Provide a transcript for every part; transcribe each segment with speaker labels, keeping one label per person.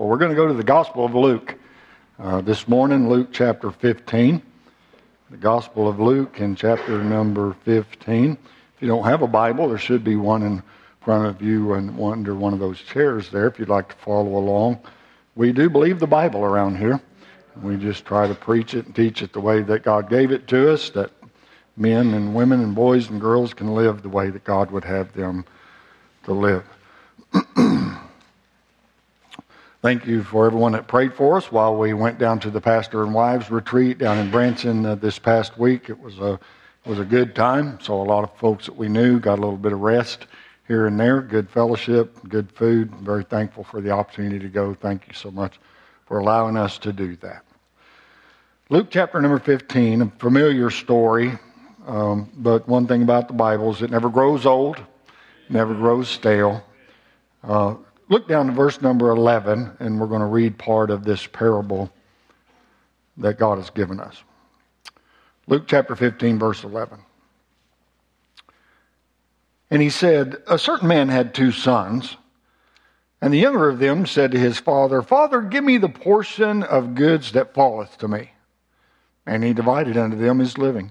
Speaker 1: Well, we're going to go to the Gospel of Luke. Uh, this morning, Luke chapter 15. The Gospel of Luke in chapter number 15. If you don't have a Bible, there should be one in front of you and under one of those chairs there if you'd like to follow along. We do believe the Bible around here. We just try to preach it and teach it the way that God gave it to us, that men and women and boys and girls can live the way that God would have them to live. Thank you for everyone that prayed for us while we went down to the pastor and wives retreat down in Branson uh, this past week. It was a it was a good time. Saw a lot of folks that we knew, got a little bit of rest here and there, good fellowship, good food. very thankful for the opportunity to go. Thank you so much for allowing us to do that. Luke chapter number 15, a familiar story, um, but one thing about the Bible is it never grows old, never grows stale. Uh, Look down to verse number 11, and we're going to read part of this parable that God has given us. Luke chapter 15, verse 11. And he said, A certain man had two sons, and the younger of them said to his father, Father, give me the portion of goods that falleth to me. And he divided unto them his living.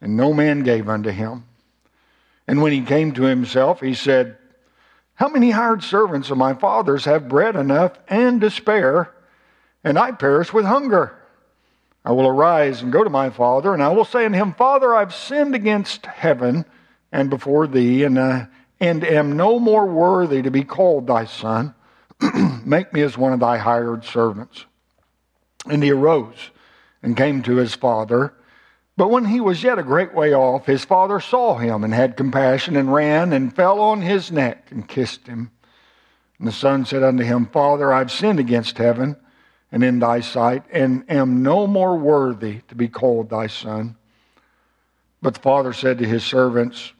Speaker 1: and no man gave unto him. And when he came to himself, he said, How many hired servants of my father's have bread enough and to spare, and I perish with hunger? I will arise and go to my father, and I will say unto him, Father, I've sinned against heaven and before thee, and, uh, and am no more worthy to be called thy son. Make me as one of thy hired servants. And he arose and came to his father. But when he was yet a great way off, his father saw him and had compassion and ran and fell on his neck and kissed him. And the son said unto him, Father, I've sinned against heaven and in thy sight, and am no more worthy to be called thy son. But the father said to his servants,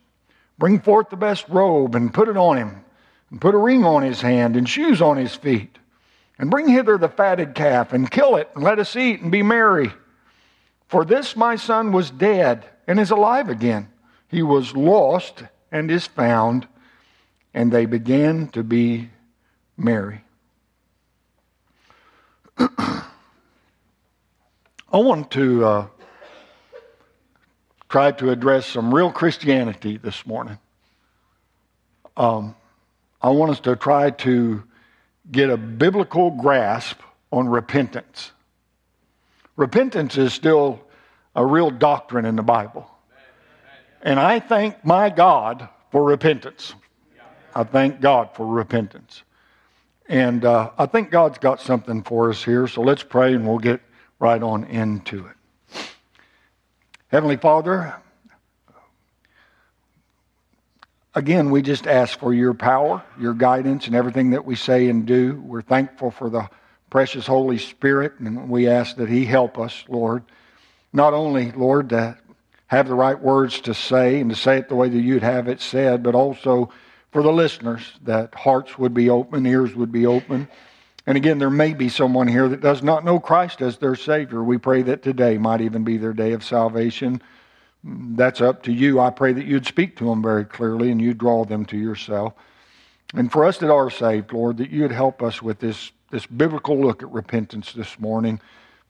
Speaker 1: Bring forth the best robe and put it on him, and put a ring on his hand and shoes on his feet. And bring hither the fatted calf and kill it, and let us eat and be merry. For this my son was dead and is alive again. He was lost and is found. And they began to be merry. I want to uh, try to address some real Christianity this morning. Um, I want us to try to get a biblical grasp on repentance. Repentance is still a real doctrine in the Bible. And I thank my God for repentance. I thank God for repentance. And uh, I think God's got something for us here, so let's pray and we'll get right on into it. Heavenly Father, again, we just ask for your power, your guidance, and everything that we say and do. We're thankful for the precious Holy Spirit, and we ask that He help us, Lord. Not only, Lord, to have the right words to say and to say it the way that you'd have it said, but also for the listeners, that hearts would be open, ears would be open. And again, there may be someone here that does not know Christ as their Savior. We pray that today might even be their day of salvation. That's up to you. I pray that you'd speak to them very clearly and you'd draw them to yourself. And for us that are saved, Lord, that you'd help us with this this biblical look at repentance this morning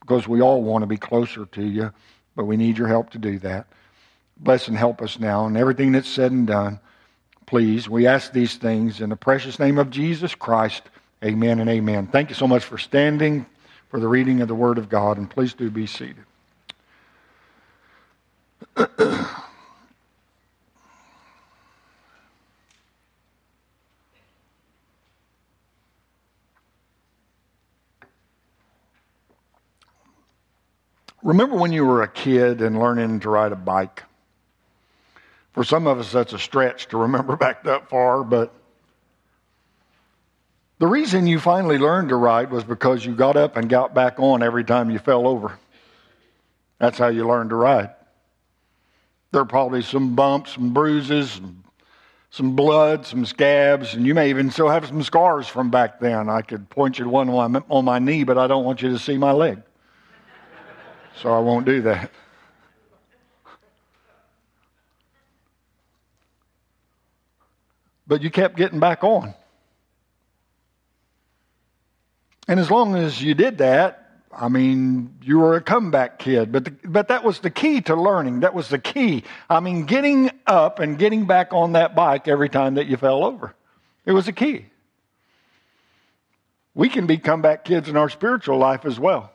Speaker 1: because we all want to be closer to you, but we need your help to do that. Bless and help us now and everything that's said and done. Please, we ask these things in the precious name of Jesus Christ. Amen and amen. Thank you so much for standing for the reading of the Word of God, and please do be seated. Remember when you were a kid and learning to ride a bike? For some of us, that's a stretch to remember back that far, but The reason you finally learned to ride was because you got up and got back on every time you fell over. That's how you learned to ride. There are probably some bumps, some bruises, some blood, some scabs, and you may even still have some scars from back then. I could point you to one on my, on my knee, but I don't want you to see my leg. So I won't do that. But you kept getting back on. And as long as you did that, I mean, you were a comeback kid, but, the, but that was the key to learning. That was the key. I mean, getting up and getting back on that bike every time that you fell over. It was a key. We can be comeback kids in our spiritual life as well.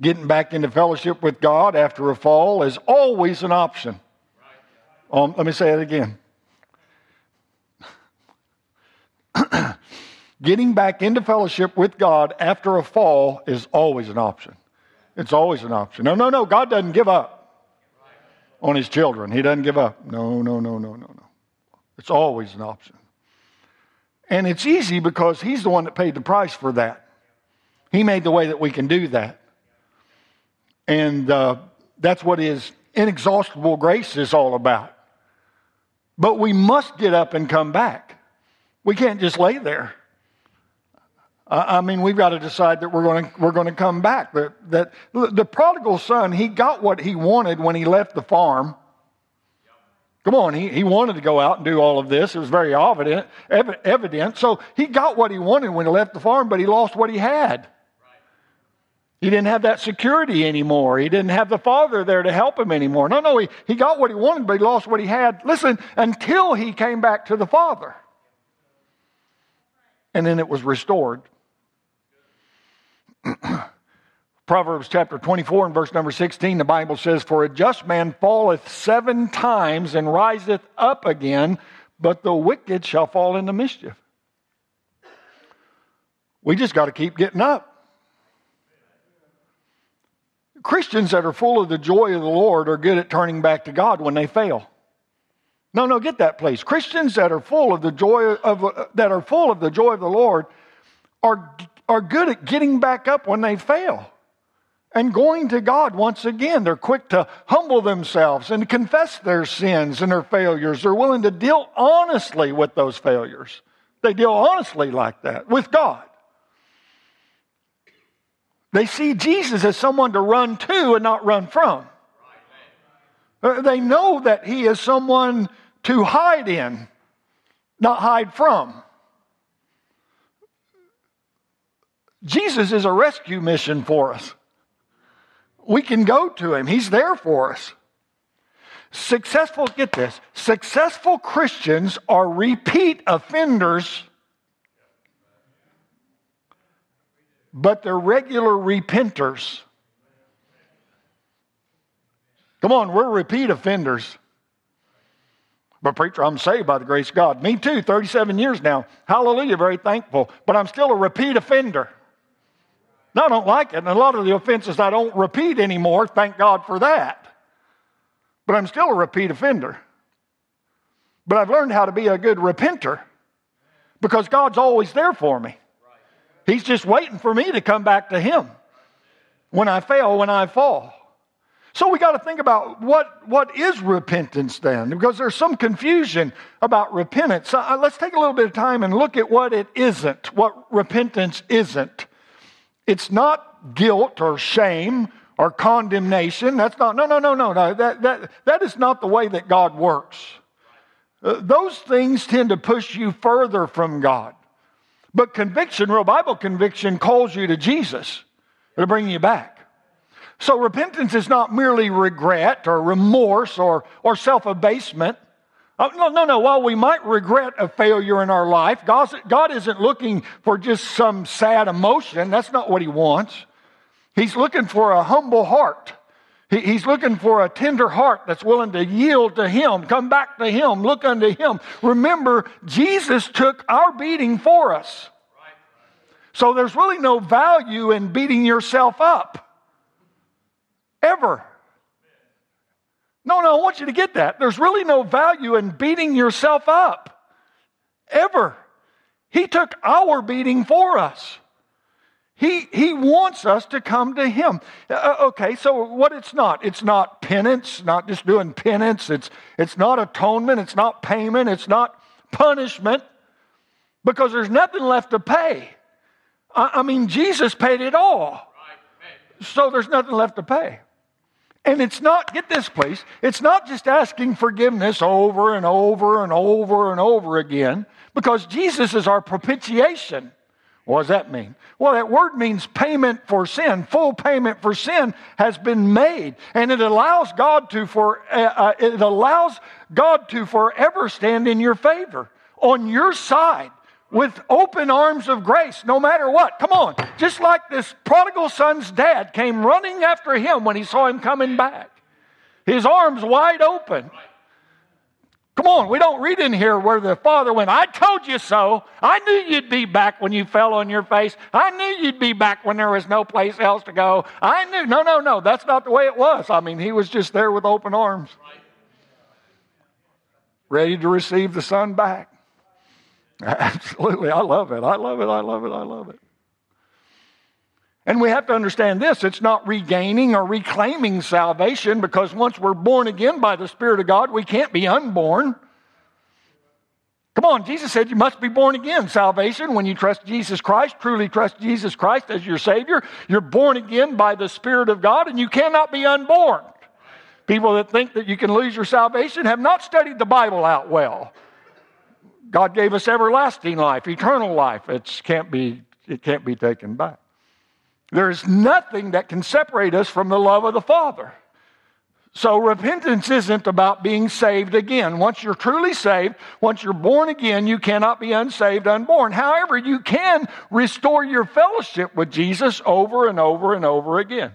Speaker 1: Getting back into fellowship with God after a fall is always an option. Um, let me say it again. Getting back into fellowship with God after a fall is always an option. It's always an option. No, no, no. God doesn't give up on his children. He doesn't give up. No, no, no, no, no, no. It's always an option. And it's easy because he's the one that paid the price for that. He made the way that we can do that. And uh, that's what his inexhaustible grace is all about. But we must get up and come back. We can't just lay there. I mean, we've got to decide that we're going to, we're going to come back. That, that the prodigal son, he got what he wanted when he left the farm. Come on, he, he wanted to go out and do all of this. It was very evident, evident. So he got what he wanted when he left the farm, but he lost what he had. He didn't have that security anymore. He didn't have the father there to help him anymore. No, no, he, he got what he wanted, but he lost what he had. Listen, until he came back to the father. And then it was restored. Proverbs chapter 24 and verse number 16, the Bible says, For a just man falleth seven times and riseth up again, but the wicked shall fall into mischief. We just got to keep getting up. Christians that are full of the joy of the Lord are good at turning back to God when they fail. No, no, get that place. Christians that are full of the joy of that are full of the joy of the Lord are are good at getting back up when they fail and going to God once again. They're quick to humble themselves and confess their sins and their failures. They're willing to deal honestly with those failures. They deal honestly like that with God. They see Jesus as someone to run to and not run from. Uh, they know that he is someone to hide in, not hide from. Jesus is a rescue mission for us. We can go to him, he's there for us. Successful, get this, successful Christians are repeat offenders, but they're regular repenters. Come on, we're repeat offenders. But, preacher, I'm saved by the grace of God. Me too, 37 years now. Hallelujah, very thankful. But I'm still a repeat offender. No, I don't like it. And a lot of the offenses I don't repeat anymore. Thank God for that. But I'm still a repeat offender. But I've learned how to be a good repenter because God's always there for me. He's just waiting for me to come back to Him when I fail, when I fall. So we got to think about what, what is repentance then, because there's some confusion about repentance. So uh, let's take a little bit of time and look at what it isn't, what repentance isn't. It's not guilt or shame or condemnation. That's not, no, no, no, no, no. That, that, that is not the way that God works. Uh, those things tend to push you further from God. But conviction, real Bible conviction, calls you to Jesus to bring you back. So repentance is not merely regret or remorse or, or self abasement. Oh, uh, no, no, no. While we might regret a failure in our life, God, God isn't looking for just some sad emotion. That's not what He wants. He's looking for a humble heart. He, he's looking for a tender heart that's willing to yield to Him, come back to Him, look unto Him. Remember, Jesus took our beating for us. So there's really no value in beating yourself up. Ever. No, no, I want you to get that. There's really no value in beating yourself up. Ever. He took our beating for us. He, he wants us to come to Him. Uh, uh, okay, so what it's not? It's not penance, not just doing penance. It's, it's not atonement. It's not payment. It's not punishment because there's nothing left to pay. I, I mean, Jesus paid it all. So there's nothing left to pay. And it's not, get this please, it's not just asking forgiveness over and over and over and over again because Jesus is our propitiation. What does that mean? Well, that word means payment for sin. Full payment for sin has been made, and it allows God to for uh, uh, it allows God to forever stand in your favor, on your side, with open arms of grace, no matter what. Come on, just like this prodigal son's dad came running after him when he saw him coming back, his arms wide open. Come on, we don't read in here where the father went, I told you so. I knew you'd be back when you fell on your face. I knew you'd be back when there was no place else to go. I knew. No, no, no, that's not the way it was. I mean, he was just there with open arms, ready to receive the son back. Absolutely, I love it. I love it. I love it. I love it. And we have to understand this it's not regaining or reclaiming salvation because once we're born again by the Spirit of God, we can't be unborn. Come on, Jesus said you must be born again. Salvation, when you trust Jesus Christ, truly trust Jesus Christ as your Savior, you're born again by the Spirit of God and you cannot be unborn. People that think that you can lose your salvation have not studied the Bible out well. God gave us everlasting life, eternal life. It can't be, it can't be taken back. There's nothing that can separate us from the love of the Father. So repentance isn't about being saved again. Once you're truly saved, once you're born again, you cannot be unsaved, unborn. However, you can restore your fellowship with Jesus over and over and over again.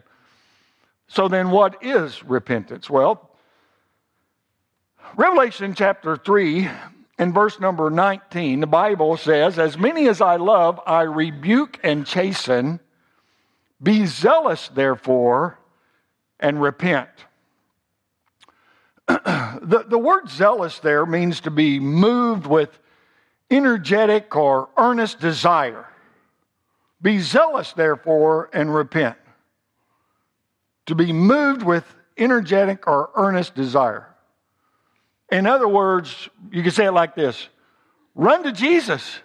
Speaker 1: So then what is repentance? Well, Revelation chapter 3 and verse number 19, the Bible says, As many as I love, I rebuke and chasten. Be zealous, therefore, and repent. the, the word zealous there means to be moved with energetic or earnest desire. Be zealous, therefore, and repent. To be moved with energetic or earnest desire. In other words, you can say it like this run to Jesus,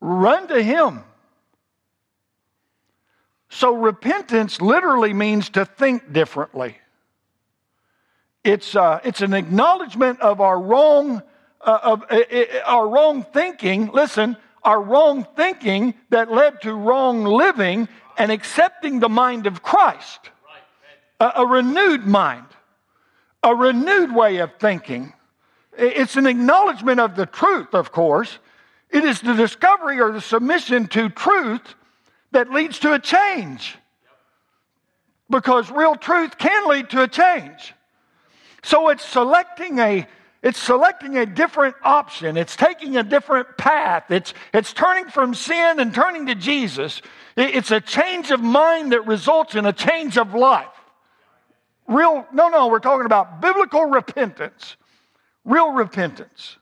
Speaker 1: run to Him. So, repentance literally means to think differently. It's, uh, it's an acknowledgement of our wrong, uh, of uh, uh, our wrong thinking. Listen, our wrong thinking that led to wrong living and accepting the mind of Christ, a, a renewed mind, a renewed way of thinking. It's an acknowledgement of the truth, of course. It is the discovery or the submission to truth that leads to a change. Because real truth can lead to a change. So it's selecting a it's selecting a different option. It's taking a different path. It's, it's turning from sin and turning to Jesus. It's a change of mind that results in a change of life. Real, no, no, we're talking about biblical repentance. Real repentance.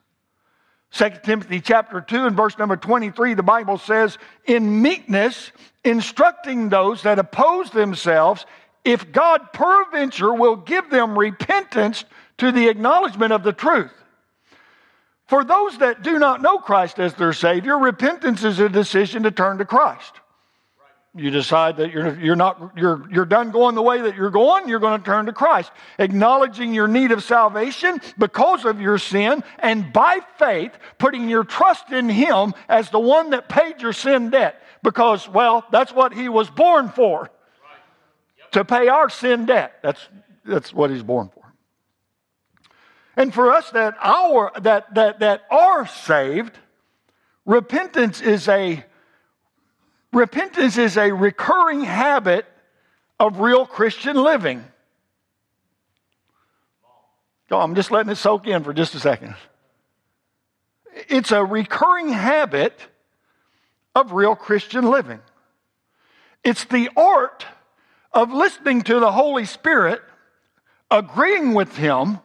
Speaker 1: 2 Timothy chapter 2 and verse number 23, the Bible says, in meekness, instructing those that oppose themselves, if God peradventure will give them repentance to the acknowledgement of the truth. For those that do not know Christ as their Savior, repentance is a decision to turn to Christ you decide that you're, you're not you're, you're done going the way that you're going you're going to turn to christ acknowledging your need of salvation because of your sin and by faith putting your trust in him as the one that paid your sin debt because well that's what he was born for right. yep. to pay our sin debt that's that's what he's born for and for us that our that that that are saved repentance is a Repentance is a recurring habit of real Christian living. Oh, I'm just letting it soak in for just a second. It's a recurring habit of real Christian living. It's the art of listening to the Holy Spirit, agreeing with Him,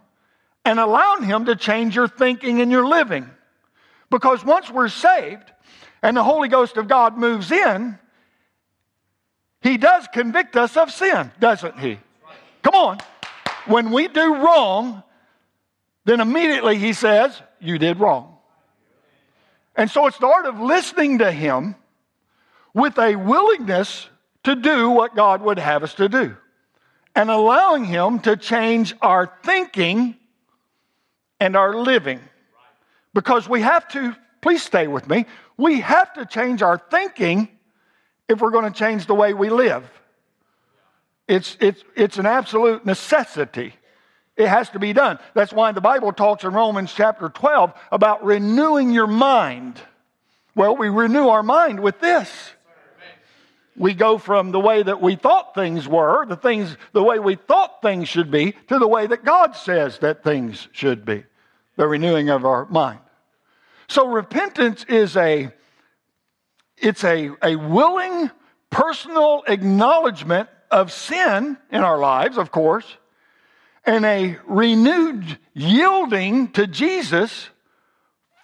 Speaker 1: and allowing Him to change your thinking and your living. Because once we're saved and the Holy Ghost of God moves in, He does convict us of sin, doesn't He? Come on. When we do wrong, then immediately He says, You did wrong. And so it's the art of listening to Him with a willingness to do what God would have us to do and allowing Him to change our thinking and our living. Because we have to, please stay with me, we have to change our thinking if we're going to change the way we live. It's, it's, it's an absolute necessity. It has to be done. That's why the Bible talks in Romans chapter 12 about renewing your mind. Well, we renew our mind with this. We go from the way that we thought things were, the things, the way we thought things should be, to the way that God says that things should be the renewing of our mind. So repentance is a it's a, a willing personal acknowledgement of sin in our lives, of course, and a renewed yielding to Jesus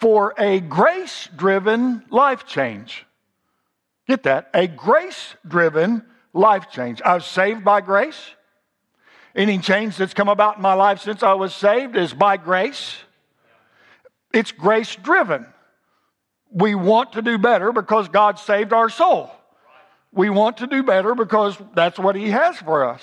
Speaker 1: for a grace driven life change. Get that? A grace driven life change. I was saved by grace. Any change that's come about in my life since I was saved is by grace. It's grace driven. We want to do better because God saved our soul. We want to do better because that's what He has for us.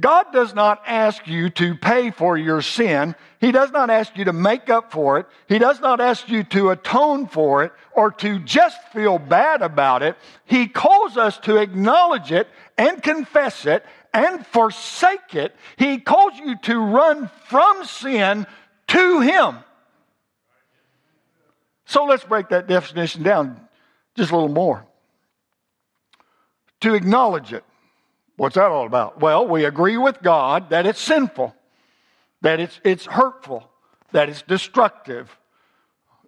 Speaker 1: God does not ask you to pay for your sin. He does not ask you to make up for it. He does not ask you to atone for it or to just feel bad about it. He calls us to acknowledge it and confess it and forsake it. He calls you to run from sin to Him. So let's break that definition down just a little more. To acknowledge it. What's that all about? Well, we agree with God that it's sinful, that it's, it's hurtful, that it's destructive.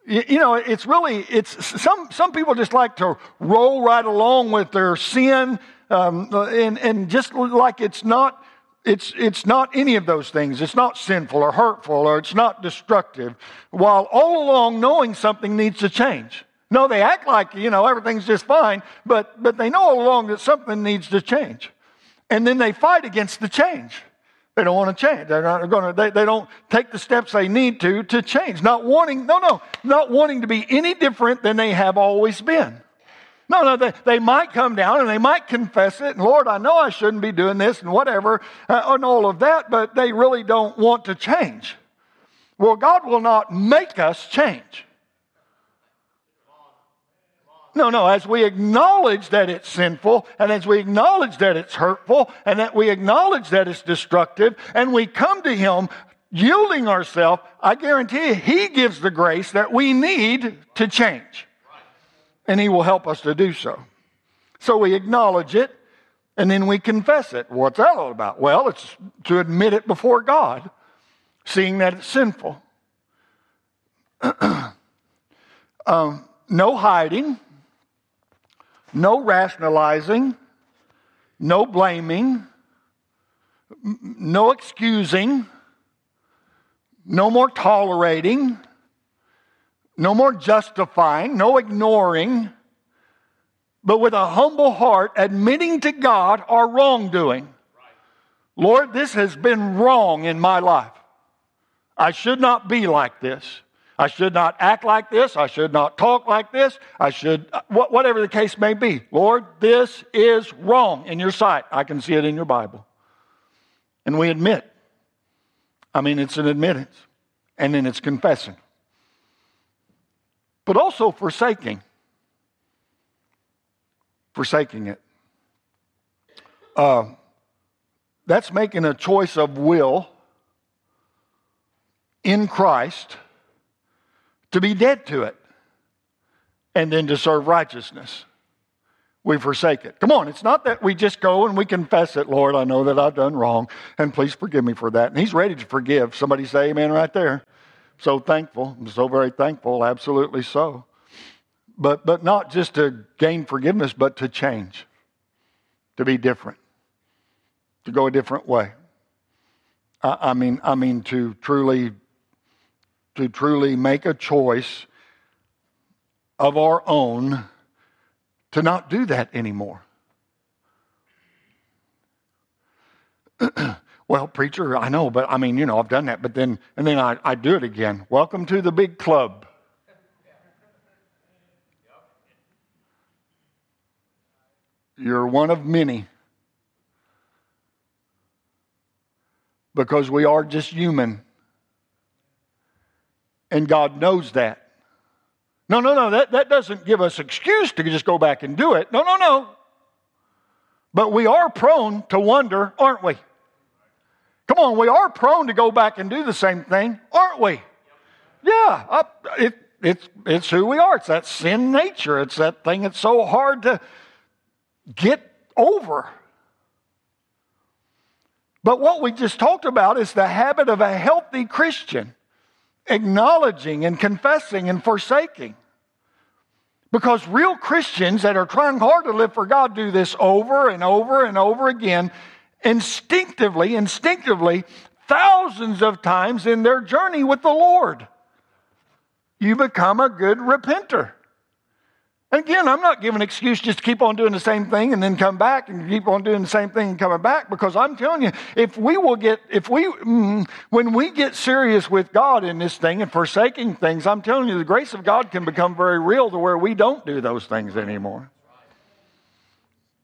Speaker 1: You, you know, it's really, it's some, some people just like to roll right along with their sin um, and, and just like it's not it's, it's not any of those things. It's not sinful or hurtful or it's not destructive, while all along knowing something needs to change. No, they act like, you know, everything's just fine, but, but they know all along that something needs to change. And then they fight against the change. They don't want to change. They're not going to, they, they don't take the steps they need to to change. Not wanting, no, no, not wanting to be any different than they have always been. No, no, they, they might come down and they might confess it, and Lord, I know I shouldn't be doing this and whatever, uh, and all of that, but they really don't want to change. Well, God will not make us change. No, no, as we acknowledge that it's sinful, and as we acknowledge that it's hurtful, and that we acknowledge that it's destructive, and we come to Him yielding ourselves, I guarantee you, He gives the grace that we need to change and He will help us to do so. So we acknowledge it and then we confess it. What's that all about? Well, it's to admit it before God, seeing that it's sinful. um, no hiding, no rationalizing, no blaming, no excusing, no more tolerating, no more justifying, no ignoring, but with a humble heart admitting to God our wrongdoing. Lord, this has been wrong in my life. I should not be like this. I should not act like this. I should not talk like this. I should, uh, whatever the case may be. Lord, this is wrong in your sight. I can see it in your Bible. And we admit. I mean, it's an admittance. And then it's confessing but also forsaking. Forsaking it. Uh, that's making a choice of will in Christ to be dead to it and then to serve righteousness. We forsake it. Come on, it's not that we just go and we confess it, Lord, I know that I've done wrong, and please forgive me for that. And He's ready to forgive. Somebody say amen right there so thankful. I'm so very thankful, absolutely so. But, but not just to gain forgiveness, but to change, to be different, to go a different way. I, I mean, I mean to truly, to truly make a choice of our own to not do that anymore. well, preacher, I know, but I mean, you know, I've done that, but then, and then I, I do it again. Welcome to the big club. You're one of many. Because we are just human. And God knows that. No, no, no, that, that doesn't give us excuse to just go back and do it. No, no, no. But we are prone to wonder, aren't we? Come on, we are prone to go back and do the same thing, aren't we? Yeah, it, it's, it's who we are. It's that sin nature. It's that thing that's so hard to get over. But what we just talked about is the habit of a healthy Christian acknowledging and confessing and forsaking. Because real Christians that are trying hard to live for God do this over and over and over again, instinctively, instinctively, thousands of times in their journey with the Lord. You become a good repenter. Again, I'm not giving an excuse just to keep on doing the same thing and then come back and keep on doing the same thing and coming back because I'm telling you, if we will get, if we, mm, when we get serious with God in this thing and forsaking things, I'm telling you, the grace of God can become very real to where we don't do those things anymore.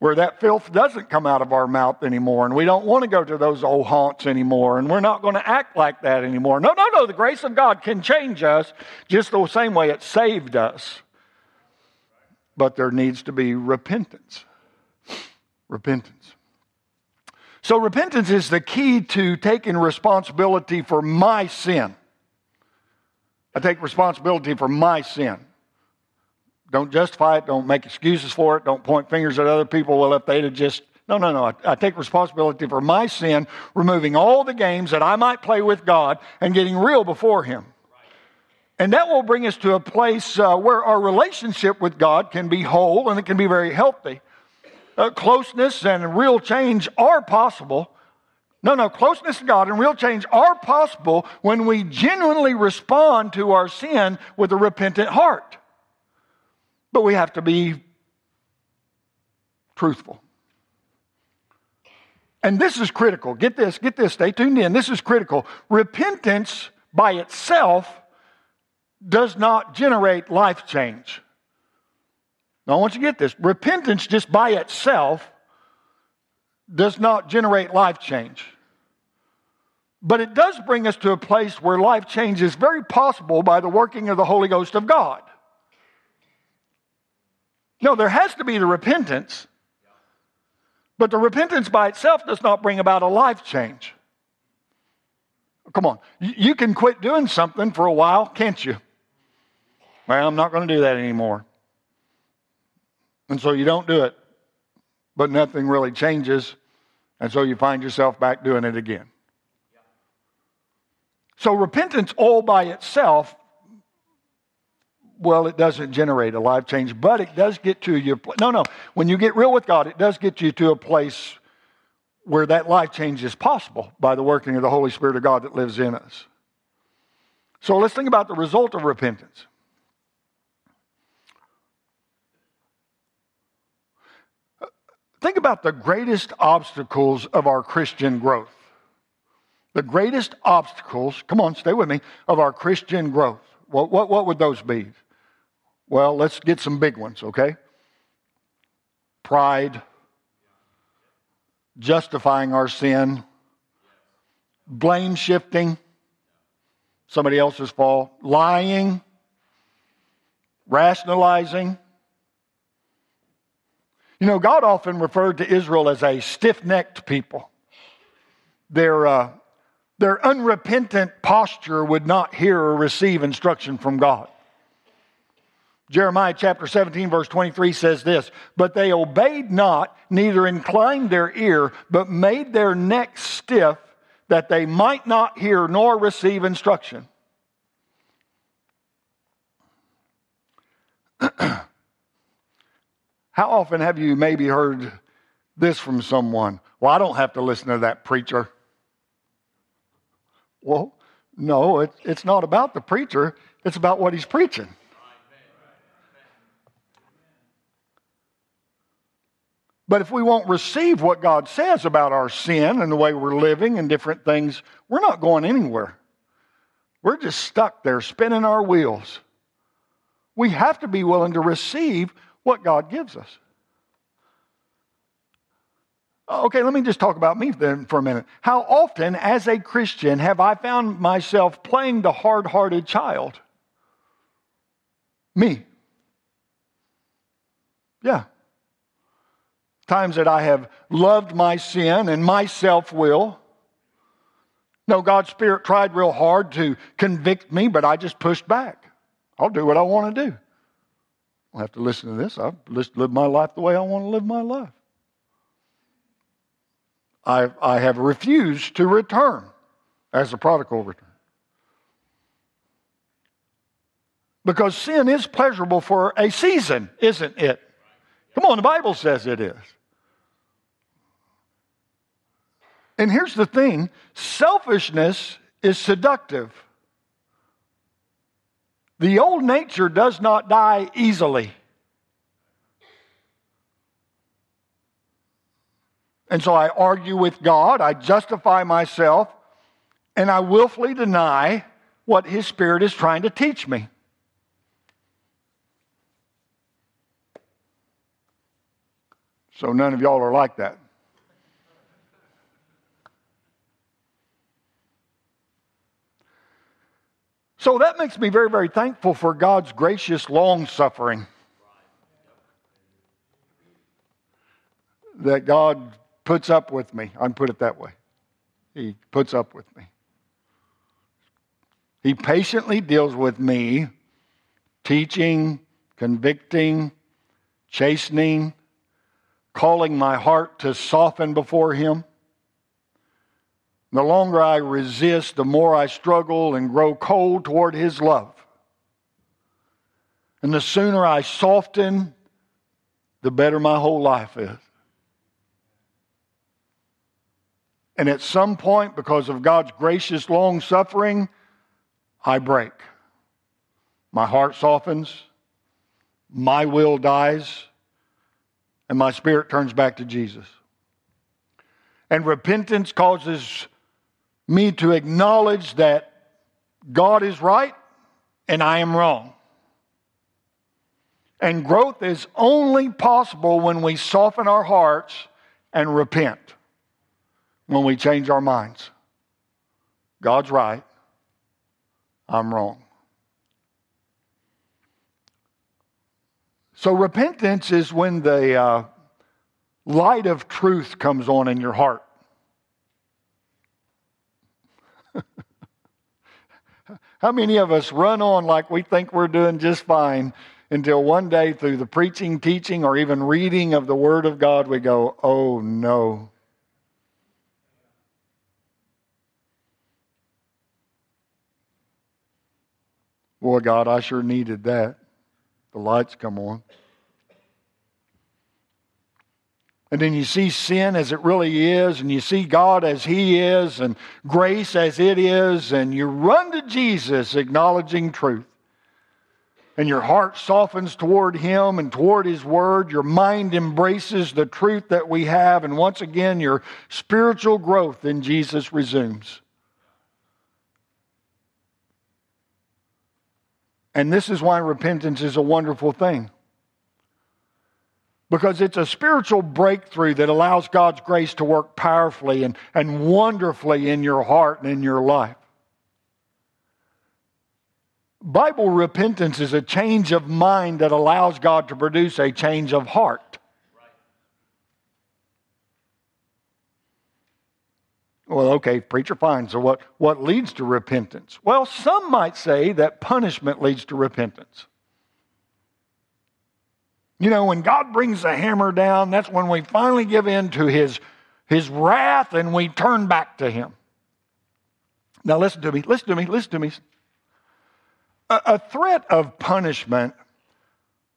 Speaker 1: Where that filth doesn't come out of our mouth anymore, and we don't want to go to those old haunts anymore, and we're not going to act like that anymore. No, no, no. The grace of God can change us just the same way it saved us but there needs to be repentance. Repentance. So, repentance is the key to taking responsibility for my sin. I take responsibility for my sin. Don't justify it. Don't make excuses for it. Don't point fingers at other people. Well, if they'd have just. No, no, no. I, I take responsibility for my sin, removing all the games that I might play with God and getting real before Him. And that will bring us to a place uh, where our relationship with God can be whole and it can be very healthy. Uh, closeness and real change are possible. No, no, closeness to God and real change are possible when we genuinely respond to our sin with a repentant heart. But we have to be truthful. And this is critical. Get this, get this, stay tuned in. This is critical. Repentance by itself does not generate life change. Now, I want you to get this. Repentance just by itself does not generate life change. But it does bring us to a place where life change is very possible by the working of the Holy Ghost of God. No, there has to be the repentance, but the repentance by itself does not bring about a life change. Come on. You can quit doing something for a while, can't you? Well, I'm not going to do that anymore. And so you don't do it, but nothing really changes. And so you find yourself back doing it again. So repentance all by itself, well, it doesn't generate a life change, but it does get to you. No, no. When you get real with God, it does get you to a place where that life change is possible by the working of the Holy Spirit of God that lives in us. So let's think about the result of repentance. Think about the greatest obstacles of our Christian growth. The greatest obstacles, come on, stay with me, of our Christian growth. What, what, what would those be? Well, let's get some big ones, okay? Pride, justifying our sin, blame shifting, somebody else's fault, lying, rationalizing, you know, God often referred to Israel as a stiff necked people. Their, uh, their unrepentant posture would not hear or receive instruction from God. Jeremiah chapter 17, verse 23 says this But they obeyed not, neither inclined their ear, but made their necks stiff, that they might not hear nor receive instruction. How often have you maybe heard this from someone? Well, I don't have to listen to that preacher. Well, no, it, it's not about the preacher, it's about what he's preaching. But if we won't receive what God says about our sin and the way we're living and different things, we're not going anywhere. We're just stuck there spinning our wheels. We have to be willing to receive what God gives us. Oh, okay, let me just talk about me then for a minute. How often, as a Christian, have I found myself playing the hard hearted child? Me. Yeah. Times that I have loved my sin and my self will. No, God's Spirit tried real hard to convict me, but I just pushed back. I'll do what I want to do. I'll have to listen to this. I've lived my life the way I want to live my life. I, I have refused to return as a prodigal return. Because sin is pleasurable for a season, isn't it? Come on, the Bible says it is. And here's the thing selfishness is seductive. The old nature does not die easily. And so I argue with God, I justify myself, and I willfully deny what His Spirit is trying to teach me. So none of y'all are like that. So that makes me very, very thankful for God's gracious long suffering. That God puts up with me. I can put it that way. He puts up with me. He patiently deals with me, teaching, convicting, chastening, calling my heart to soften before Him. The longer I resist, the more I struggle and grow cold toward His love. And the sooner I soften, the better my whole life is. And at some point, because of God's gracious long suffering, I break. My heart softens, my will dies, and my spirit turns back to Jesus. And repentance causes me to acknowledge that God is right and I am wrong. And growth is only possible when we soften our hearts and repent when we change our minds. God's right, I'm wrong. So, repentance is when the uh, light of truth comes on in your heart. How many of us run on like we think we're doing just fine until one day, through the preaching, teaching, or even reading of the Word of God, we go, oh no. Boy, God, I sure needed that. The lights come on. And then you see sin as it really is, and you see God as He is, and grace as it is, and you run to Jesus acknowledging truth. And your heart softens toward Him and toward His Word. Your mind embraces the truth that we have, and once again, your spiritual growth in Jesus resumes. And this is why repentance is a wonderful thing. Because it's a spiritual breakthrough that allows God's grace to work powerfully and, and wonderfully in your heart and in your life. Bible repentance is a change of mind that allows God to produce a change of heart. Well, okay, preacher, fine. So, what, what leads to repentance? Well, some might say that punishment leads to repentance. You know, when God brings the hammer down, that's when we finally give in to his, his wrath and we turn back to him. Now, listen to me, listen to me, listen to me. A, a threat of punishment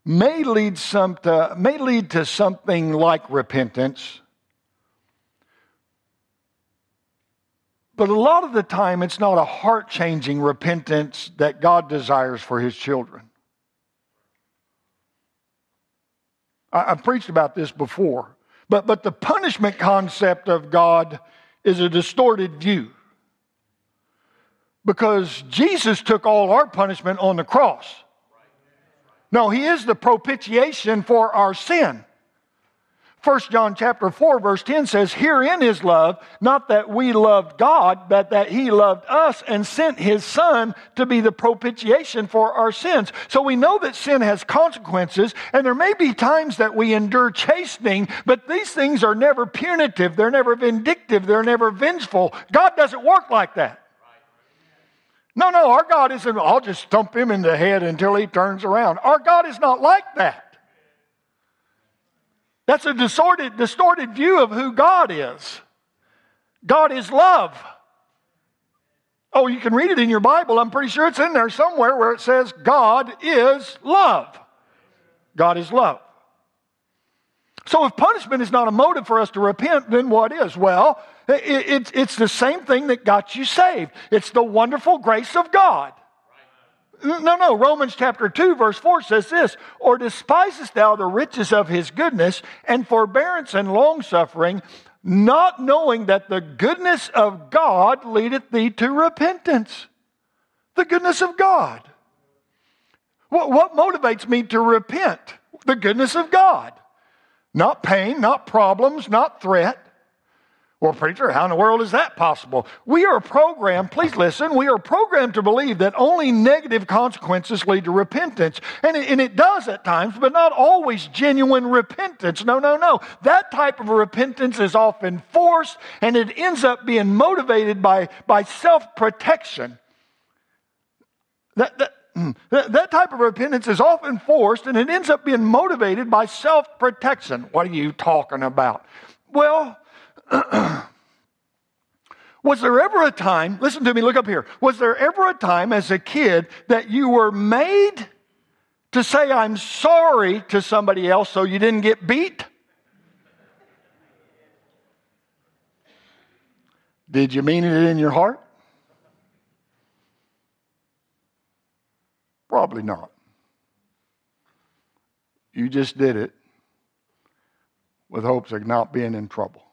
Speaker 1: may lead, some to, may lead to something like repentance But a lot of the time, it's not a heart changing repentance that God desires for his children. I, have preached about this before, but, but the punishment concept of God is a distorted view. Because Jesus took all our punishment on the cross. No, he is the propitiation for our sin. 1 John chapter 4 verse 10 says, Herein is love, not that we loved God, but that he loved us and sent his son to be the propitiation for our sins. So we know that sin has consequences, and there may be times that we endure chastening, but these things are never punitive, they're never vindictive, they're never vengeful. God doesn't work like that. No, no, our God isn't, I'll just stump him in the head until he turns around. Our God is not like that. That's a distorted, distorted view of who God is. God is love. Oh, you can read it in your Bible. I'm pretty sure it's in there somewhere where it says, God is love. God is love. So if punishment is not a motive for us to repent, then what is? Well, it, it's the same thing that got you saved. It's the wonderful grace of God. No, no. Romans chapter 2, verse 4 says this Or despisest thou the riches of his goodness and forbearance and longsuffering, not knowing that the goodness of God leadeth thee to repentance? The goodness of God. What, what motivates me to repent? The goodness of God. Not pain, not problems, not threat. Well, preacher, how in the world is that possible? We are programmed, please listen, we are programmed to believe that only negative consequences lead to repentance. And it, and it does at times, but not always genuine repentance. No, no, no. That type of repentance is often forced and it ends up being motivated by, by self protection. That, hmm, that, that type of repentance is often forced and it ends up being motivated by self protection. What are you talking about? Well, was there ever a time, listen to me, look up here. Was there ever a time as a kid that you were made to say, I'm sorry to somebody else so you didn't get beat? Did you mean it in your heart? Probably not. You just did it with hopes of not being in trouble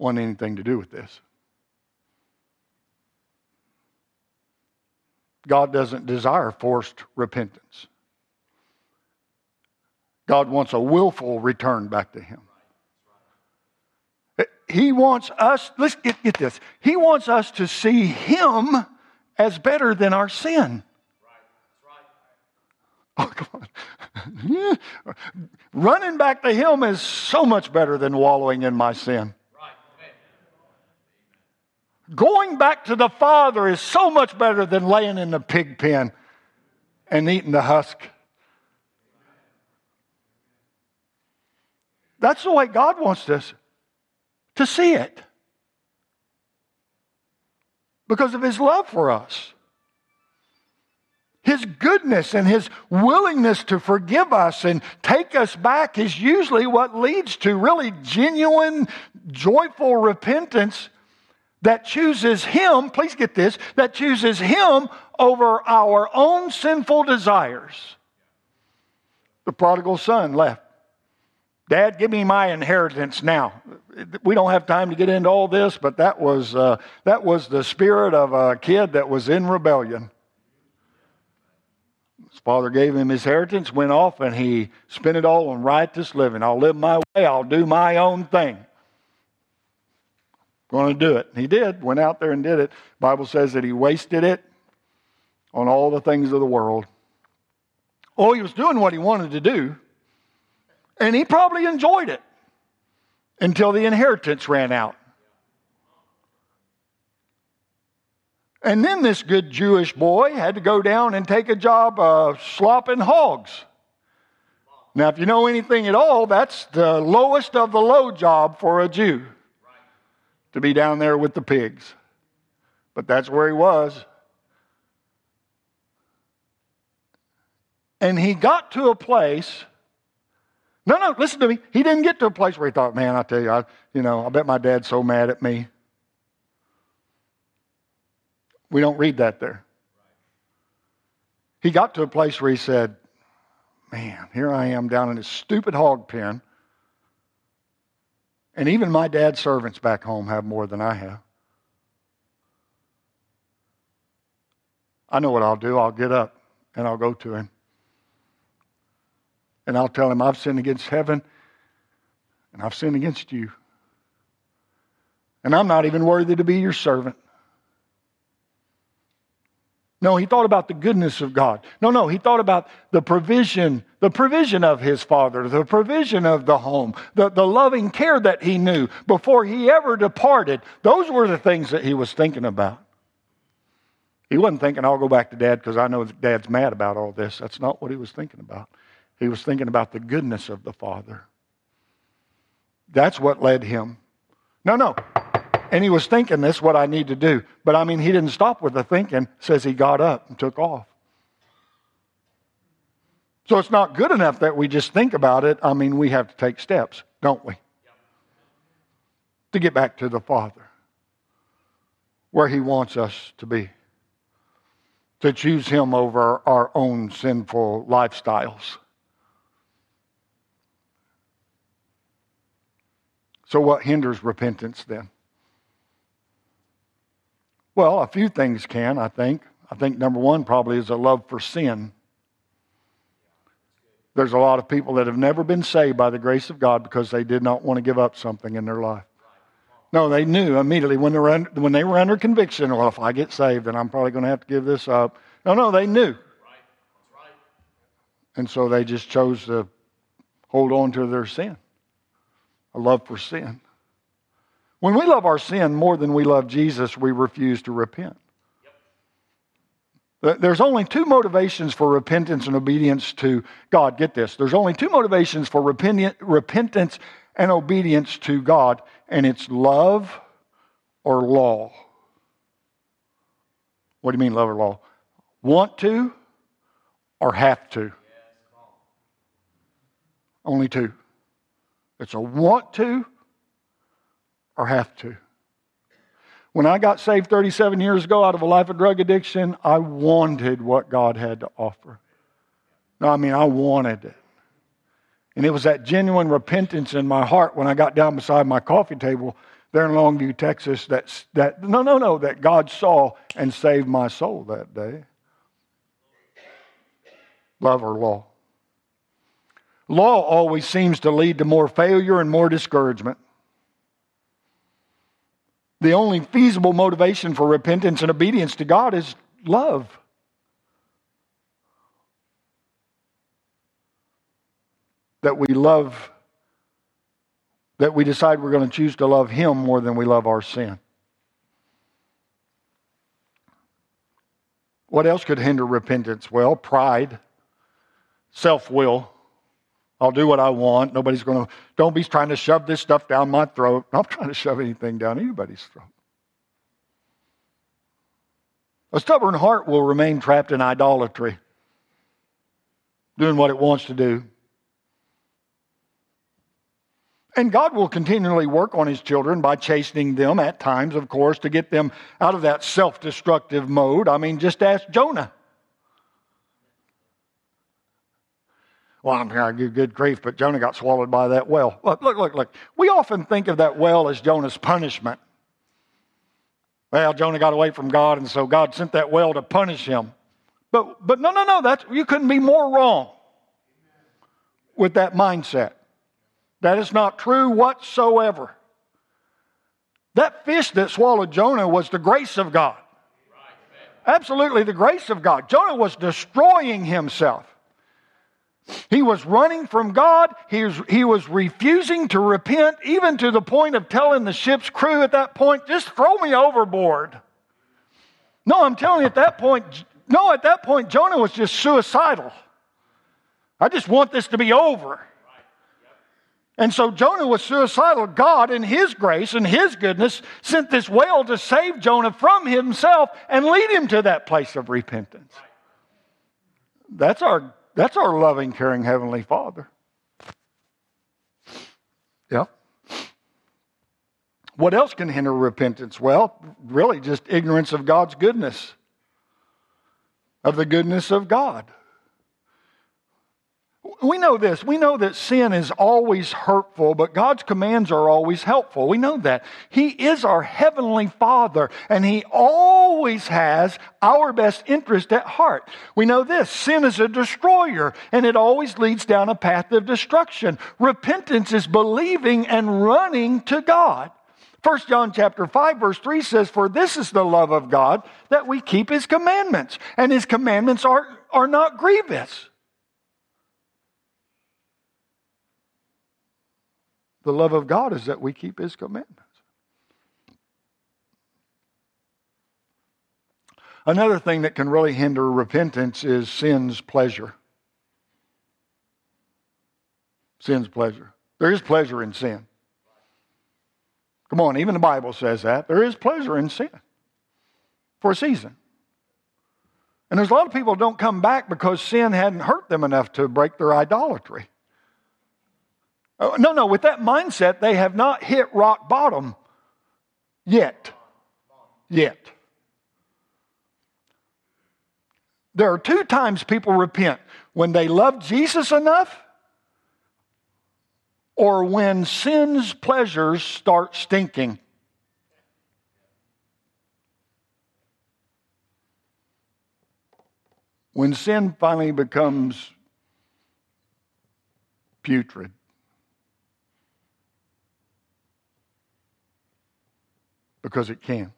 Speaker 1: want anything to do with this. God doesn't desire forced repentance. God wants a willful return back to Him. He wants us, let's get, get this. He wants us to see Him as better than our sin. Oh, come on. Running back to Him is so much better than wallowing in my sin. Going back to the Father is so much better than laying in the pig pen and eating the husk. That's the way God wants us to see it because of His love for us. His goodness and His willingness to forgive us and take us back is usually what leads to really genuine, joyful repentance that chooses Him, please get this, that chooses Him over our own sinful desires. The prodigal son left. Dad, give me my inheritance now. We don't have time to get into all this, but that was, uh, that was the spirit of a kid that was in rebellion. His father gave him his inheritance, went off, and he spent it all on righteous living. I'll live my way, I'll do my own thing going to do it. He did, went out there and did it. Bible says that he wasted it on all the things of the world. Oh, he was doing what he wanted to do, and he probably enjoyed it until the inheritance ran out. And then this good Jewish boy had to go down and take a job uh, slopping hogs. Now, if you know anything at all, that's the lowest of the low job for a Jew to be down there with the pigs. But that's where he was. And he got to a place No, no, listen to me. He didn't get to a place where he thought, man, I tell you, I, you know, I bet my dad's so mad at me. We don't read that there. He got to a place where he said, man, here I am down in this stupid hog pen. And even my dad's servants back home have more than I have. I know what I'll do. I'll get up and I'll go to him. And I'll tell him, I've sinned against heaven and I've sinned against you. And I'm not even worthy to be your servant. No, he thought about the goodness of God. No, no, he thought about the provision, the provision of his father, the provision of the home, the, the loving care that he knew before he ever departed. Those were the things that he was thinking about. He wasn't thinking, I'll go back to dad because I know dad's mad about all this. That's not what he was thinking about. He was thinking about the goodness of the Father. That's what led him. No, no. And he was thinking, this is what I need to do. But I mean, he didn't stop with the thinking. says he got up and took off. So it's not good enough that we just think about it. I mean, we have to take steps, don't we? To get back to the Father, where he wants us to be to choose Him over our own sinful lifestyles. So, what hinders repentance then? Well, a few things can, I think. I think number one probably is a love for sin. There's a lot of people that have never been saved by the grace of God because they did not want to give up something in their life. No, they knew immediately when they were under, when they were under conviction. Well, if I get saved, then I'm probably going to have to give this up. No, no, they knew. And so they just chose to hold on to their sin, a love for sin. When we love our sin more than we love Jesus, we refuse to repent. There's only two motivations for repentance and obedience to God. Get this. There's only two motivations for repentance and obedience to God, and it's love or law. What do you mean, love or law? Want to or have to? Only two. It's a want to or have to. When I got saved 37 years ago out of a life of drug addiction, I wanted what God had to offer. No, I mean, I wanted it. And it was that genuine repentance in my heart when I got down beside my coffee table there in Longview, Texas, that, that no, no, no, that God saw and saved my soul that day. Love or law. Law always seems to lead to more failure and more discouragement. The only feasible motivation for repentance and obedience to God is love. that we love, that we decide we're going to choose to love Him more than we love our sin. What else could hinder repentance? Well, pride, self will. I'll do what I want. Nobody's going to, don't be trying to shove this stuff down my throat. I'm trying to shove anything down anybody's throat. A stubborn heart will remain trapped in idolatry, doing what it wants to do. And God will continually work on his children by chastening them at times, of course, to get them out of that self destructive mode. I mean, just ask Jonah. Well, I'm going to give good grief, but Jonah got swallowed by that whale. Look, look, look, look. We often think of that whale as Jonah's punishment. Well, Jonah got away from God, and so God sent that whale to punish him. But, but no, no, no. That's, you couldn't be more wrong with that mindset. That is not true whatsoever. That fish that swallowed Jonah was the grace of God. Absolutely the grace of God. Jonah was destroying himself. He was running from God. He was, he was refusing to repent, even to the point of telling the ship's crew at that point, just throw me overboard. No, I'm telling you, at that point, no, at that point, Jonah was just suicidal. I just want this to be over. And so Jonah was suicidal. God, in his grace and his goodness, sent this whale to save Jonah from himself and lead him to that place of repentance. That's our, that's our loving, caring Heavenly Father. Yeah. What else can hinder repentance? Well, really, just ignorance of God's goodness, of the goodness of God. We know this. We know that sin is always hurtful, but God's commands are always helpful. We know that. He is our heavenly Father, and He always has our best interest at heart. We know this. Sin is a destroyer, and it always leads down a path of destruction. Repentance is believing and running to God. 1 John chapter 5 verse 3 says, For this is the love of God, that we keep his commandments. And his commandments are, are not grievous. The love of God is that we keep his commandments. Another thing that can really hinder repentance is sin's pleasure. Sin's pleasure. There is pleasure in sin. Come on, even the Bible says that. There is pleasure in sin for a season. And there's a lot of people don't come back because sin hadn't hurt them enough to break their idolatry. Oh, no, no, with that mindset, they have not hit rock bottom yet. Yet. There are two times people repent when they love Jesus enough or when sin's pleasures start stinking. When sin finally becomes putrid. Because it can.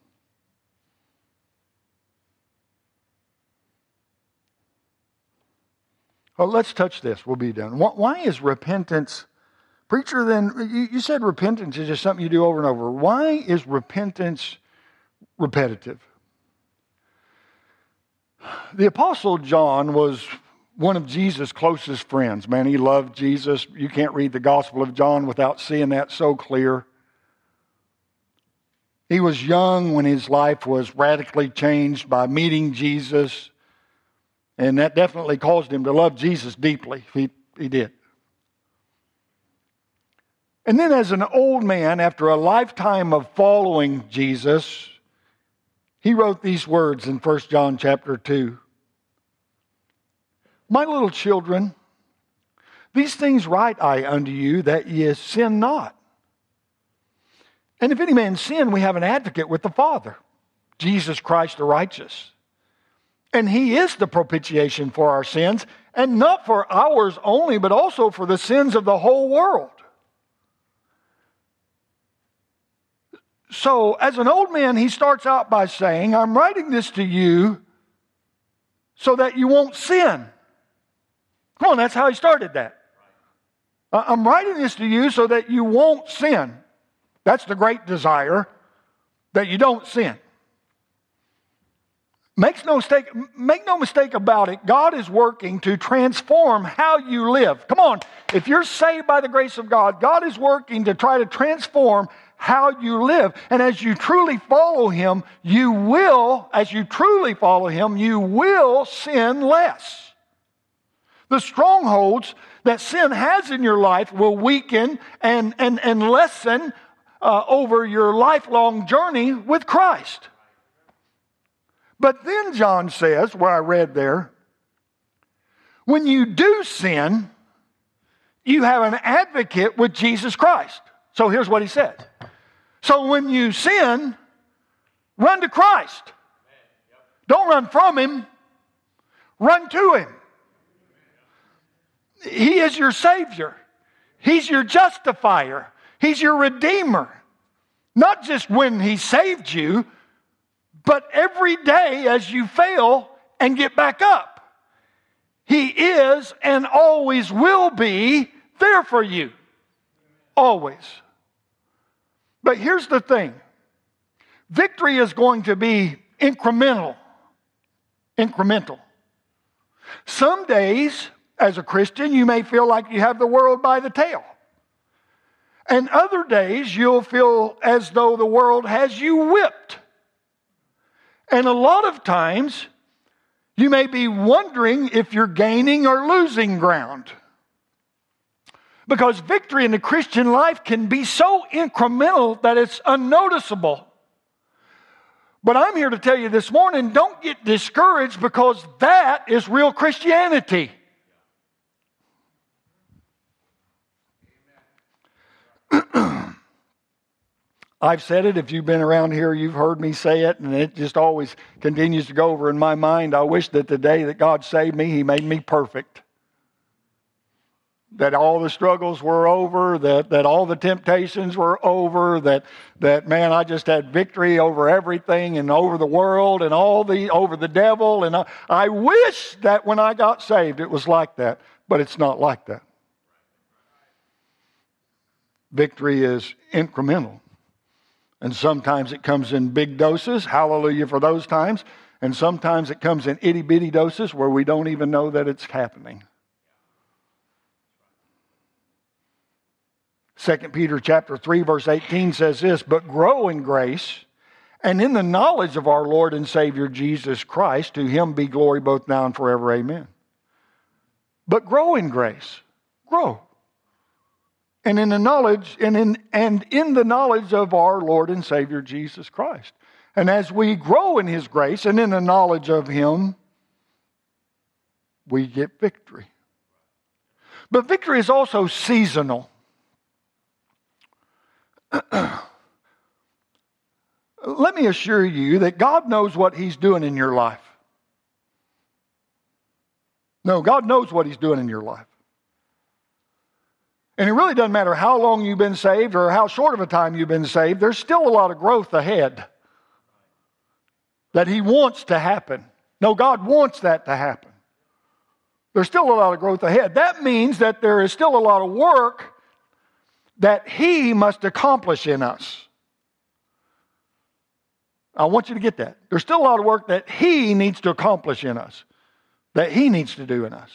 Speaker 1: Well, let's touch this. We'll be done. Why is repentance Preacher, then, you said repentance is just something you do over and over. Why is repentance repetitive? The Apostle John was one of Jesus' closest friends. Man, he loved Jesus. You can't read the Gospel of John without seeing that so clear. He was young when his life was radically changed by meeting Jesus, and that definitely caused him to love Jesus deeply. He, he did. And then, as an old man, after a lifetime of following Jesus, he wrote these words in 1 John chapter 2. My little children, these things write I unto you that ye sin not. And if any man sin, we have an advocate with the Father, Jesus Christ the righteous. And he is the propitiation for our sins, and not for ours only, but also for the sins of the whole world. So, as an old man, he starts out by saying, I'm writing this to you so that you won't sin. Come on, that's how he started that. I'm writing this to you so that you won't sin. That's the great desire, that you don't sin. Makes no mistake, make no mistake about it. God is working to transform how you live. Come on. If you're saved by the grace of God, God is working to try to transform how you live. And as you truly follow Him, you will, as you truly follow Him, you will sin less. The strongholds that sin has in your life will weaken and, and, and lessen uh, over your lifelong journey with Christ. But then John says, where I read there, when you do sin, you have an advocate with Jesus Christ. So here's what he says so when you sin, run to Christ. Don't run from Him, run to Him. He is your Savior, He's your justifier, He's your Redeemer. Not just when He saved you, but every day as you fail and get back up. He is and always will be there for you. Always. But here's the thing victory is going to be incremental. Incremental. Some days, as a Christian, you may feel like you have the world by the tail. And other days, you'll feel as though the world has you whipped. And a lot of times, you may be wondering if you're gaining or losing ground. Because victory in the Christian life can be so incremental that it's unnoticeable. But I'm here to tell you this morning don't get discouraged because that is real Christianity. I've said it. If you've been around here, you've heard me say it, and it just always continues to go over in my mind. I wish that the day that God saved me, He made me perfect that all the struggles were over, that, that all the temptations were over, that, that man, I just had victory over everything and over the world and all the, over the devil. And I, I wish that when I got saved it was like that, but it's not like that. Victory is incremental. And sometimes it comes in big doses. Hallelujah for those times. And sometimes it comes in itty bitty doses where we don't even know that it's happening. 2 Peter chapter 3 verse 18 says this, "But grow in grace and in the knowledge of our Lord and Savior Jesus Christ, to him be glory both now and forever. Amen." But grow in grace. Grow. And in the knowledge and in and in the knowledge of our Lord and Savior Jesus Christ. And as we grow in his grace and in the knowledge of him, we get victory. But victory is also seasonal. Let me assure you that God knows what He's doing in your life. No, God knows what He's doing in your life. And it really doesn't matter how long you've been saved or how short of a time you've been saved, there's still a lot of growth ahead that He wants to happen. No, God wants that to happen. There's still a lot of growth ahead. That means that there is still a lot of work that He must accomplish in us. I want you to get that. There's still a lot of work that He needs to accomplish in us, that He needs to do in us.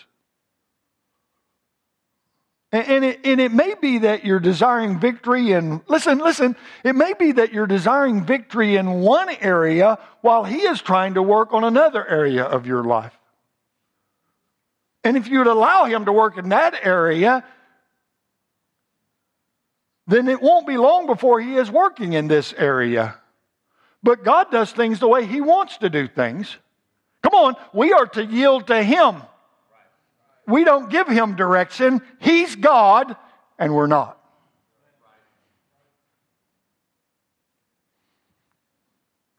Speaker 1: And, it, and it may be that you're desiring victory in, listen, listen, it may be that you're desiring victory in one area while He is trying to work on another area of your life. And if you'd allow Him to work in that area, then it won't be long before He is working in this area. But God does things the way He wants to do things. Come on, we are to yield to Him. We don't give Him direction. He's God, and we're not.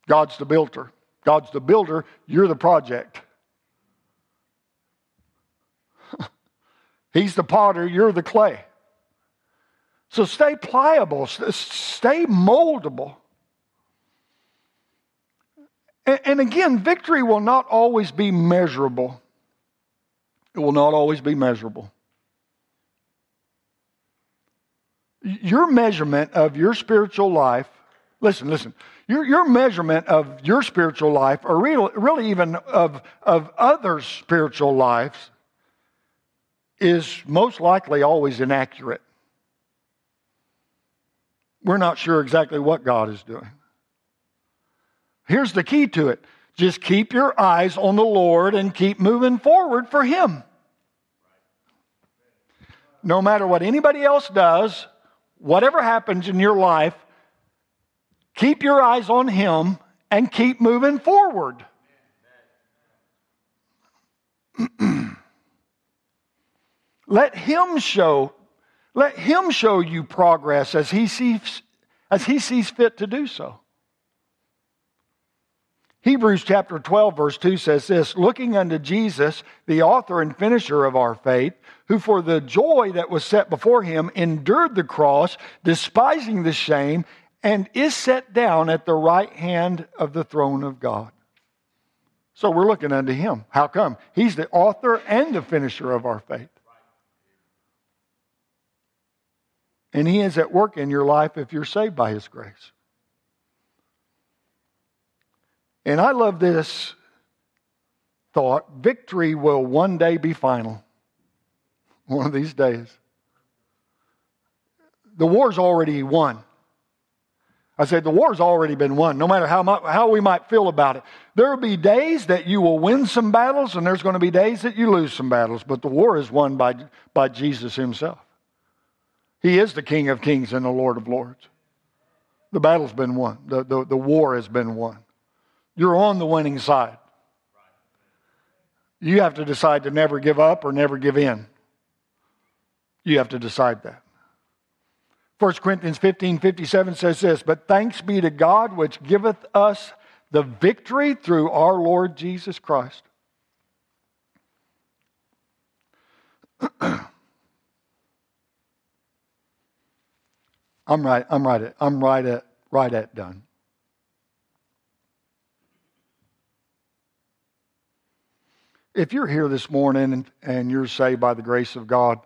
Speaker 1: God's the builder. God's the builder. You're the project. He's the potter. You're the clay. So stay pliable, stay moldable. And again, victory will not always be measurable. It will not always be measurable. Your measurement of your spiritual life, listen, listen, your, your measurement of your spiritual life, or really, really even of, of others' spiritual lives, is most likely always inaccurate we're not sure exactly what God is doing. Here's the key to it just keep your eyes on the Lord and keep moving forward for Him. No matter what anybody else does, whatever happens in your life, keep your eyes on Him and keep moving forward. Let Him show let Him show you progress as He sees, as he sees fit to do so. Hebrews chapter 12, verse 2 says this Looking unto Jesus, the author and finisher of our faith, who for the joy that was set before him endured the cross, despising the shame, and is set down at the right hand of the throne of God. So we're looking unto him. How come? He's the author and the finisher of our faith. And He is at work in your life if you're saved by His grace. And I love this thought victory will one day be final. One of these days. The war's already won. I said, the war's already been won, no matter how, much, how we might feel about it. There will be days that you will win some battles, and there's going to be days that you lose some battles, but the war is won by, by Jesus Himself. He is the King of kings and the Lord of lords. The battle's been won, the, the, the war has been won. You're on the winning side. You have to decide to never give up or never give in. You have to decide that. 1 Corinthians 15 57 says this, But thanks be to God which giveth us the victory through our Lord Jesus Christ. I'm right, I'm right at, I'm right at, right at done. If you're here this morning and, you're saved by the grace of God,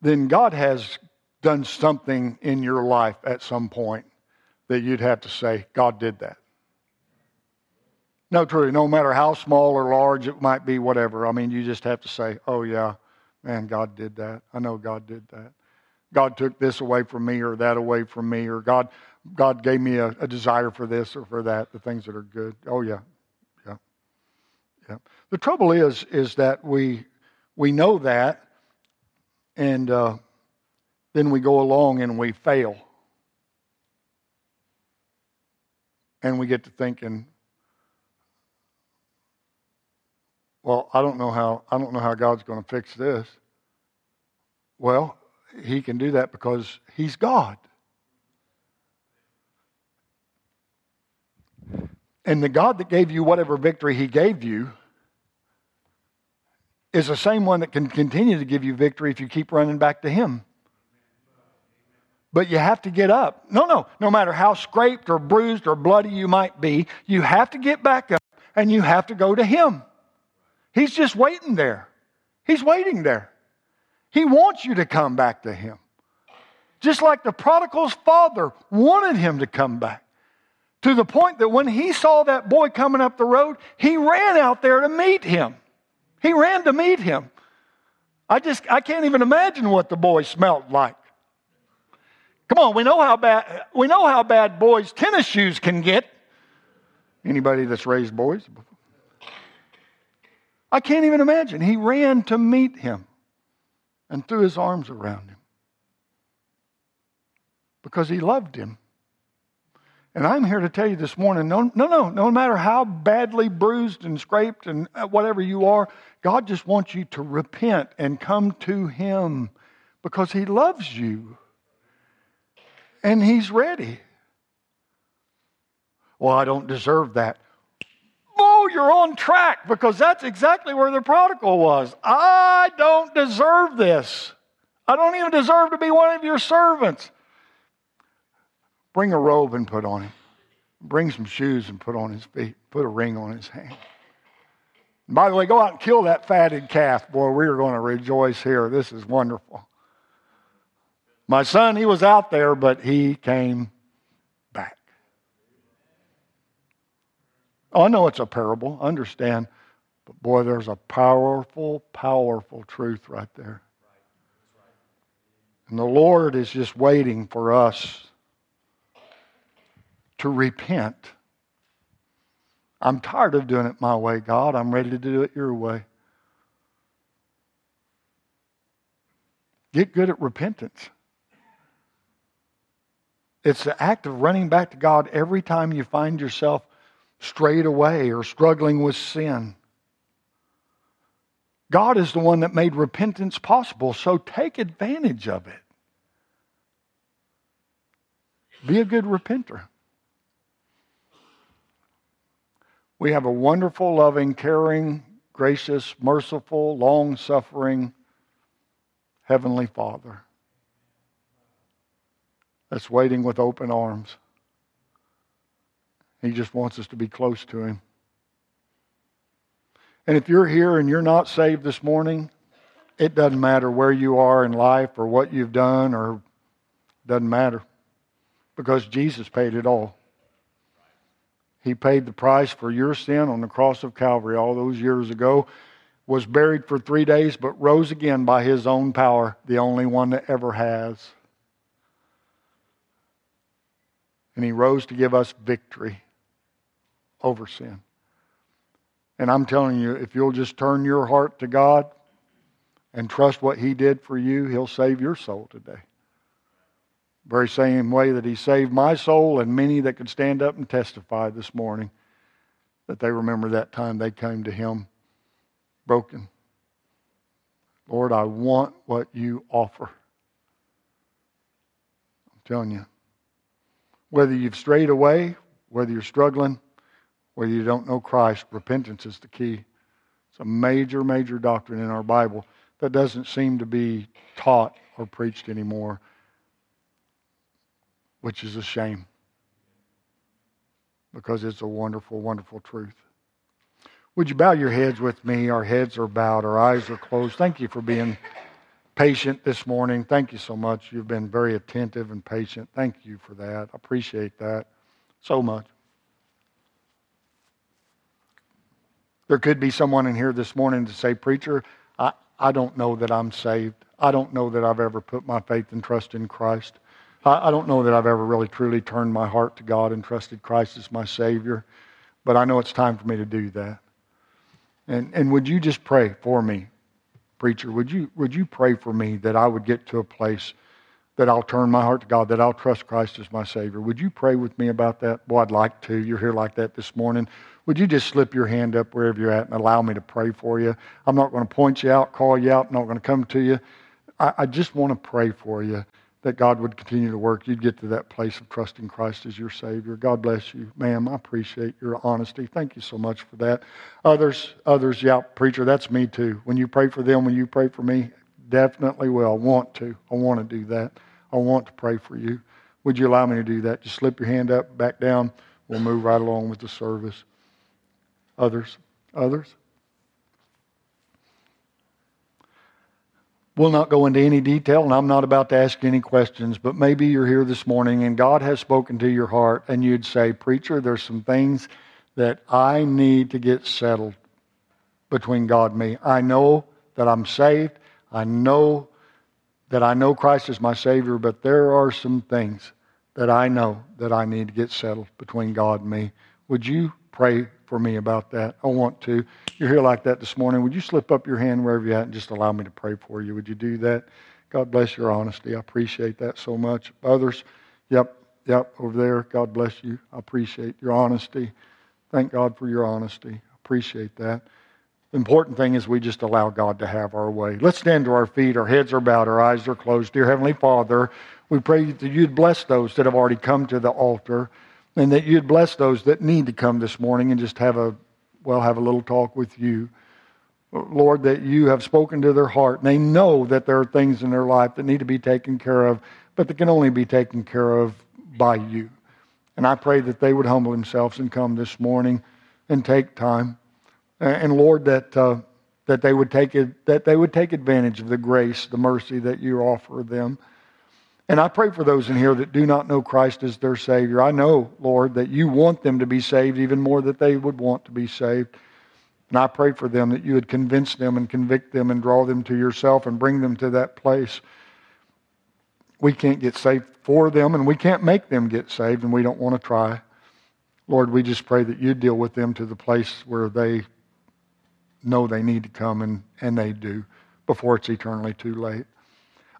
Speaker 1: then God has done something in your life at some point that you'd have to say, God did that. No, truly, no matter how small or large it might be, whatever. I mean, you just have to say, oh, yeah, man, God did that. I know God did that. God took this away from me or that away from me, or God, God gave me a, a desire for this or for that, the things that are good. Oh, yeah. The trouble is, is that we, we know that, and uh, then we go along and we fail. And we get to thinking, well, I don't know how I don't know how God's going to fix this. Well, he can do that because he's God. And the God that gave you whatever victory he gave you is the same one that can continue to give you victory if you keep running back to him. But you have to get up. No, no, no matter how scraped or bruised or bloody you might be, you have to get back up and you have to go to him. He's just waiting there. He's waiting there. He wants you to come back to him. Just like the prodigal's father wanted him to come back. To the point that when he saw that boy coming up the road, he ran out there to meet him. He ran to meet him. I just I can't even imagine what the boy smelled like. Come on, we know how bad we know how bad boys' tennis shoes can get. Anybody that's raised boys? I can't even imagine. He ran to meet him and threw his arms around him because he loved him. And I'm here to tell you this morning no, no, no, no matter how badly bruised and scraped and uh, whatever you are, God just wants you to repent and come to Him because He loves you and He's ready. Well, I don't deserve that. Oh, you're on track because that's exactly where the prodigal was. I don't deserve this. I don't even deserve to be one of your servants. Bring a robe and put on him. Bring some shoes and put on his feet. Put a ring on his hand. And by the way, go out and kill that fatted calf. Boy, we are going to rejoice here. This is wonderful. My son, he was out there, but he came back. Oh, I know it's a parable. understand. But boy, there's a powerful, powerful truth right there. And the Lord is just waiting for us to repent. I'm tired of doing it my way, God. I'm ready to do it your way. Get good at repentance. It's the act of running back to God every time you find yourself strayed away or struggling with sin. God is the one that made repentance possible, so take advantage of it. Be a good repenter. We have a wonderful, loving, caring, gracious, merciful, long suffering Heavenly Father that's waiting with open arms. He just wants us to be close to Him. And if you're here and you're not saved this morning, it doesn't matter where you are in life or what you've done or doesn't matter because Jesus paid it all. He paid the price for your sin on the cross of Calvary all those years ago, was buried for three days, but rose again by his own power, the only one that ever has. And he rose to give us victory over sin. And I'm telling you, if you'll just turn your heart to God, and trust what He did for you, He'll save your soul today. Very same way that He saved my soul and many that could stand up and testify this morning that they remember that time they came to Him broken. Lord, I want what you offer. I'm telling you. Whether you've strayed away, whether you're struggling, whether you don't know Christ, repentance is the key. It's a major, major doctrine in our Bible that doesn't seem to be taught or preached anymore, which is a shame because it's a wonderful, wonderful truth. Would you bow your heads with me? Our heads are bowed, our eyes are closed. Thank you for being patient this morning. Thank you so much. You've been very attentive and patient. Thank you for that. I appreciate that so much. There could be someone in here this morning to say, Preacher, I, I don't know that I'm saved. I don't know that I've ever put my faith and trust in Christ. I, I don't know that I've ever really truly turned my heart to God and trusted Christ as my Savior. But I know it's time for me to do that. And, and would you just pray for me, preacher? Would you, would you pray for me that I would get to a place that I'll turn my heart to God, that I'll trust Christ as my Savior? Would you pray with me about that? Well, I'd like to. You're here like that this morning. Would you just slip your hand up wherever you're at and allow me to pray for you? I'm not going to point you out, call you out, I'm not going to come to you. I, I just want to pray for you that God would continue to work. You'd get to that place of trusting Christ as your Savior. God bless you, ma'am. I appreciate your honesty. Thank you so much for that. Others, others, yeah, preacher, that's me too. When you pray for them, when you pray for me, definitely will. I want to. I want to do that. I want to pray for you. Would you allow me to do that? Just slip your hand up, back down. We'll move right along with the service. Others, others. We'll not go into any detail, and I'm not about to ask any questions, but maybe you're here this morning and God has spoken to your heart, and you'd say, Preacher, there's some things that I need to get settled between God and me. I know that I'm saved. I know that I know Christ is my Savior, but there are some things that I know that I need to get settled between God and me. Would you pray for me about that. I want to. You're here like that this morning. Would you slip up your hand wherever you're at and just allow me to pray for you? Would you do that? God bless your honesty. I appreciate that so much. Others, yep, yep, over there. God bless you. I appreciate your honesty. Thank God for your honesty. Appreciate that. The important thing is we just allow God to have our way. Let's stand to our feet. Our heads are bowed. Our eyes are closed. Dear Heavenly Father, we pray that you'd bless those that have already come to the altar and that you'd bless those that need to come this morning and just have a, well, have a little talk with you. Lord, that you have spoken to their heart. And they know that there are things in their life that need to be taken care of, but that can only be taken care of by you. And I pray that they would humble themselves and come this morning and take time. And Lord, that, uh, that, they would take it, that they would take advantage of the grace, the mercy that you offer them. And I pray for those in here that do not know Christ as their Savior. I know, Lord, that you want them to be saved even more than they would want to be saved. And I pray for them that you would convince them and convict them and draw them to yourself and bring them to that place. We can't get saved for them and we can't make them get saved and we don't want to try. Lord, we just pray that you deal with them to the place where they know they need to come and, and they do before it's eternally too late.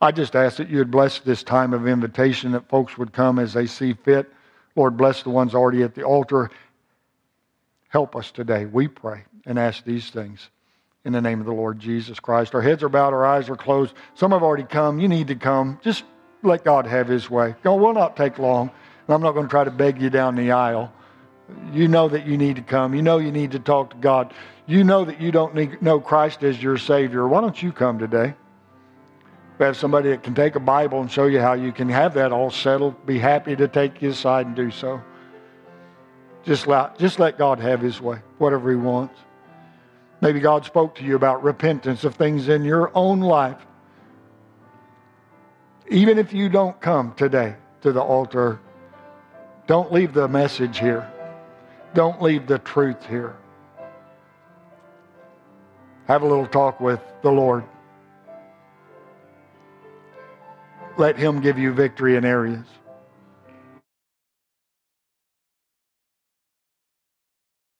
Speaker 1: I just ask that you would bless this time of invitation, that folks would come as they see fit. Lord, bless the ones already at the altar. Help us today, we pray, and ask these things in the name of the Lord Jesus Christ. Our heads are bowed, our eyes are closed. Some have already come. You need to come. Just let God have his way. It will not take long. And I'm not going to try to beg you down the aisle. You know that you need to come. You know you need to talk to God. You know that you don't need, know Christ as your Savior. Why don't you come today? We have somebody that can take a Bible and show you how you can have that all settled. Be happy to take you aside and do so. Just let, just let God have his way, whatever he wants. Maybe God spoke to you about repentance of things in your own life. Even if you don't come today to the altar, don't leave the message here. Don't leave the truth here. Have a little talk with the Lord. Let Him give you victory in areas.